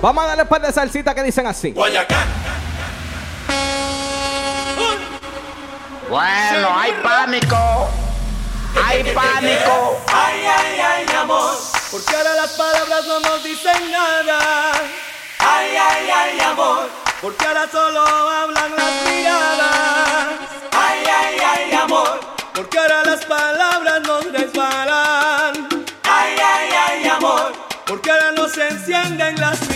Vamos a darle un par de salsitas que dicen así. Guayacán. Bueno, hay pánico. Hay pánico. Ay, ay, ay, amor. Porque ahora las palabras no nos dicen nada. Ay, ay, ay, amor. Porque ahora solo hablan las miradas. Ay, ay, ay, amor. Porque ahora las palabras nos resbalan. Ay, ay, ay, amor. Porque ahora no se encienden las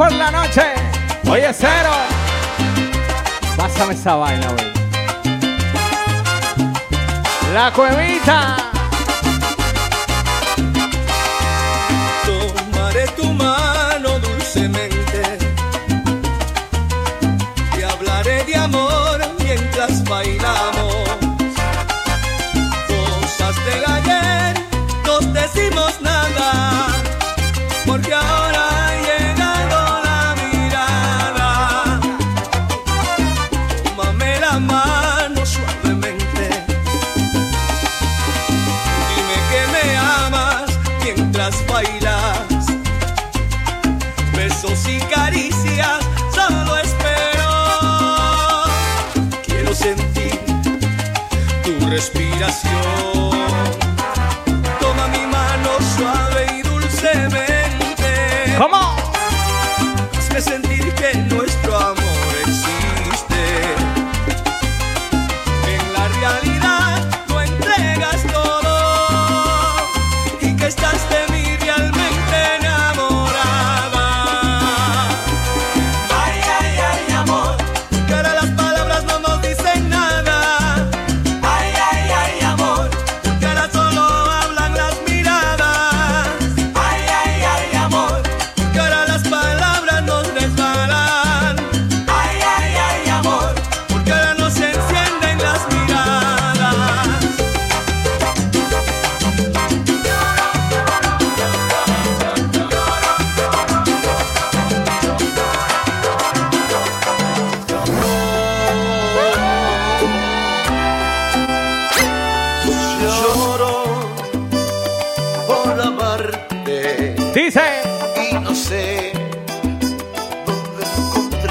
por la noche. Oye, cero. Pásame esa vaina, güey. La cuevita. Tomaré tu mientras bailas. Besos y caricias solo espero. Quiero sentir tu respiración. Toma mi mano suave y dulcemente. ¿Cómo? Hazme sentir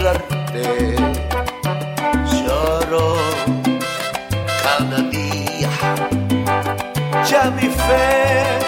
encontrarte. Lloro cada día. Ya mi fe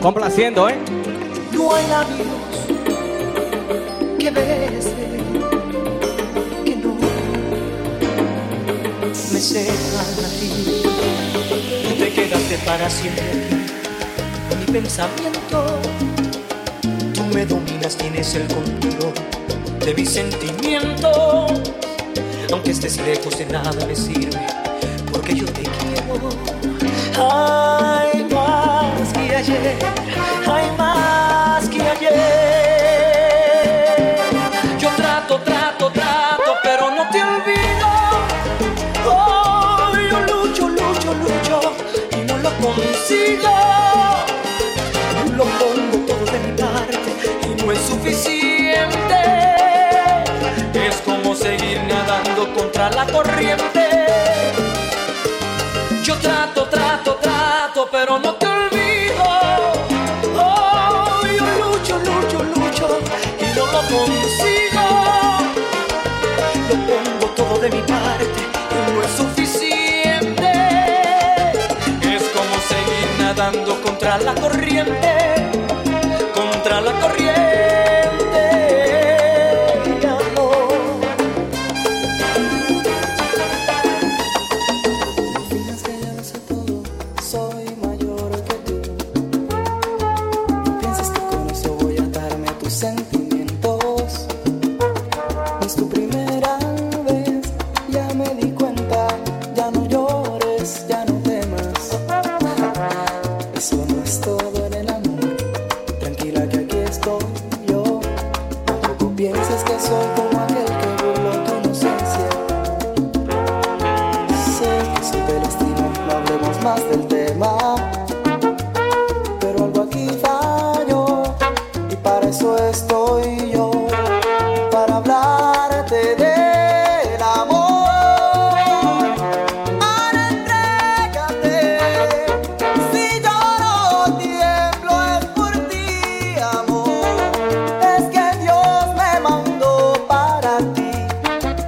Complaciendo, ¿eh? No hay labios que bese que no me sepan a ti. Te quedaste para siempre aquí mi pensamiento. Tú me dominas, tienes el control de mis sentimientos. Aunque estés lejos de nada me sirve, porque yo te quiero. Que ayer, hay más que ayer. Yo trato, trato, trato, pero no te olvido. Oh, yo lucho, lucho, lucho y no lo consigo. Lo pongo todo de mi parte y no es suficiente. Es como seguir nadando contra la corriente. Yo trato, trato, trato, pero no consigo. Lo pongo todo de mi parte y no es suficiente. Es como seguir nadando contra la corriente, contra la corriente. Pero algo aquí falló y para eso estoy yo. Para hablarte del amor. Ahora entrégate. Si yo no tiemblo es por ti, amor. Es que Dios me mandó para ti,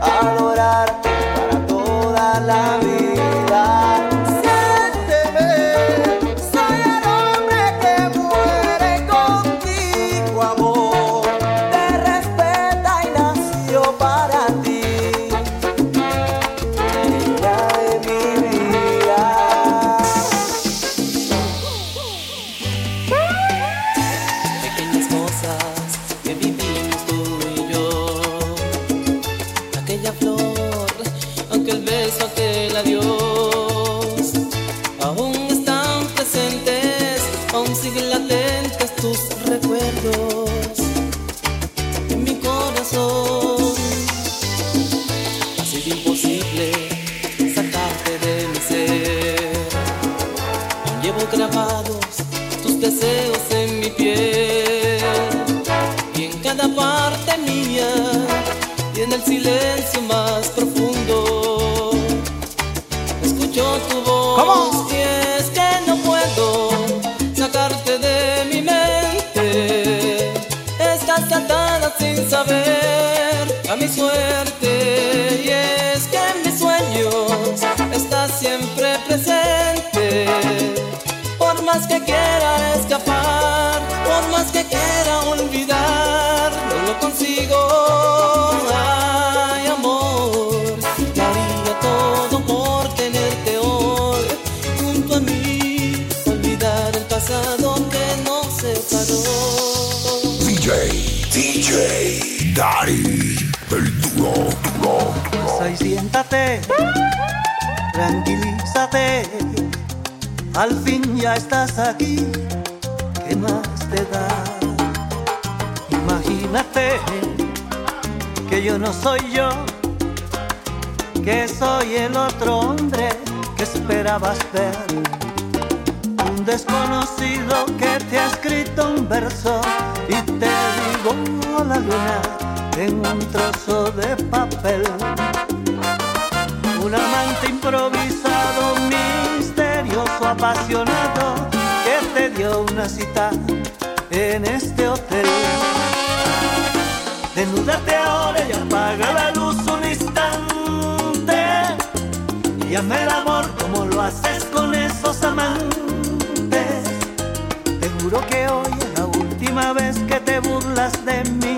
adorarte para toda la vida. Parte mía y en el silencio más profundo escucho tu voz. ¿Cómo? y es que no puedo sacarte de mi mente. Estás atada sin saber a mi suerte. Y es que en mis sueños estás siempre presente. Por más que quiera escapar, por más que quiera olvidar, no consigo. Ay, amor, daría todo por tenerte hoy junto a mí, olvidar el pasado que nos separó. DJ, DJ, Dari, el duro, duro, duro. Soy siéntate, tranquilízate. Al fin ya estás aquí. ¿Qué más te da? Imagínate que yo no soy yo, que soy el otro hombre que esperabas ver. Un desconocido que te ha escrito un verso y te digo la luna en un trozo de papel. Un amante improvisado, misterioso, apasionado, que te dio una cita en este hotel. Desnúdate ahora y apaga la luz un instante. Y llame el amor como lo haces con esos amantes. Te juro que hoy es la última vez que te burlas de mí,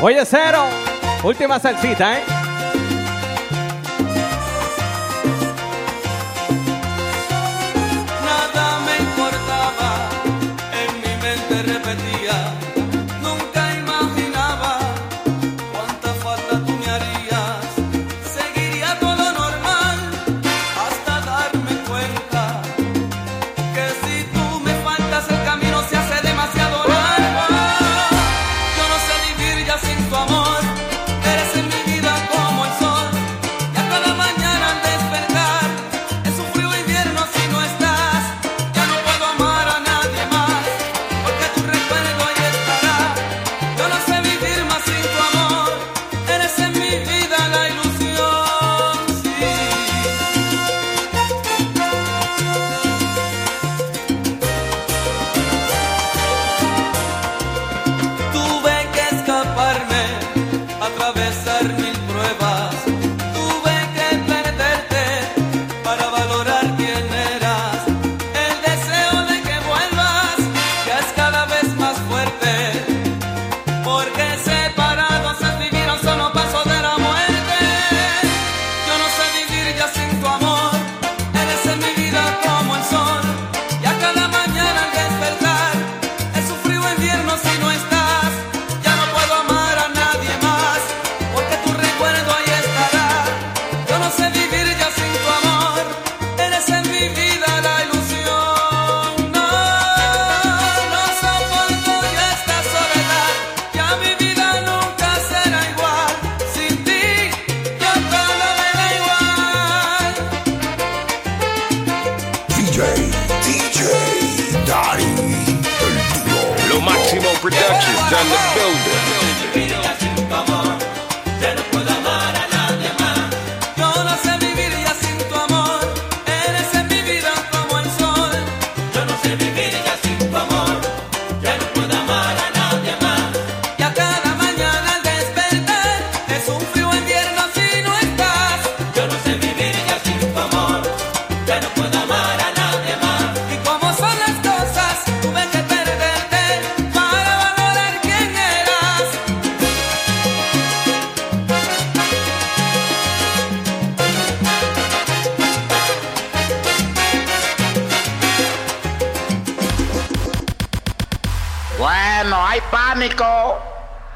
Oye, Cero, última salsita, ¿eh? DJ, Dottie, el duro. Lo máximo productions en the building.